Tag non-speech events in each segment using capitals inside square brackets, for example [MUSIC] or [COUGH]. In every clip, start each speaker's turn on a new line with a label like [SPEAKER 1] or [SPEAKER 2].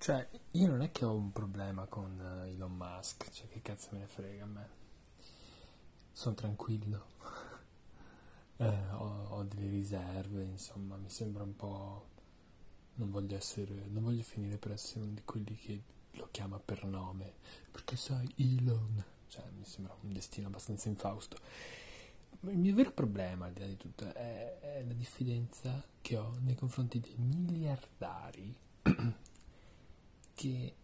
[SPEAKER 1] Cioè, io non è che ho un problema con eh, Elon Musk, cioè che cazzo me ne frega a me. Sono tranquillo. [LAUGHS] Eh, ho, ho delle riserve, insomma, mi sembra un po'... Non voglio essere... non voglio finire per essere uno di quelli che lo chiama per nome, perché sai, Elon... Cioè, mi sembra un destino abbastanza infausto. Il mio vero problema, al di là di tutto, è, è la diffidenza che ho nei confronti dei miliardari che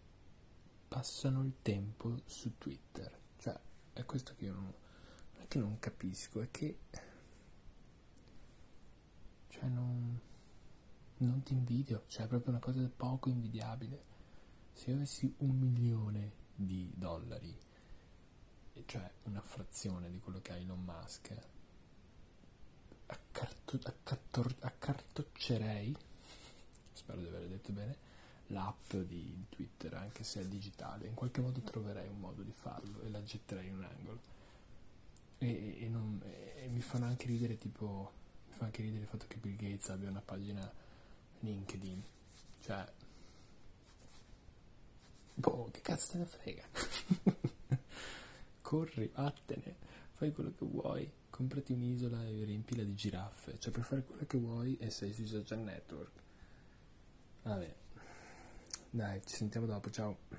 [SPEAKER 1] passano il tempo su Twitter. Cioè, è questo che io non, non è che non capisco, è che cioè non, non ti invidio, cioè è proprio una cosa poco invidiabile. Se io avessi un milione di dollari, cioè una frazione di quello che ha Elon Musk, accarto, accarto, accartoccerei, spero di aver detto bene, l'app di Twitter, anche se è digitale, in qualche modo troverei un modo di farlo e la getterei in un angolo. E, e, non, e, mi fanno anche ridere tipo mi fa anche ridere il fatto che Bill Gates abbia una pagina LinkedIn. Cioè boh che cazzo te ne frega? [LAUGHS] Corri vattene fai quello che vuoi comprati un'isola e riempila di giraffe. Cioè per fare quello che vuoi e sei sui social network. Vabbè 来，今天我们不聊，拜拜。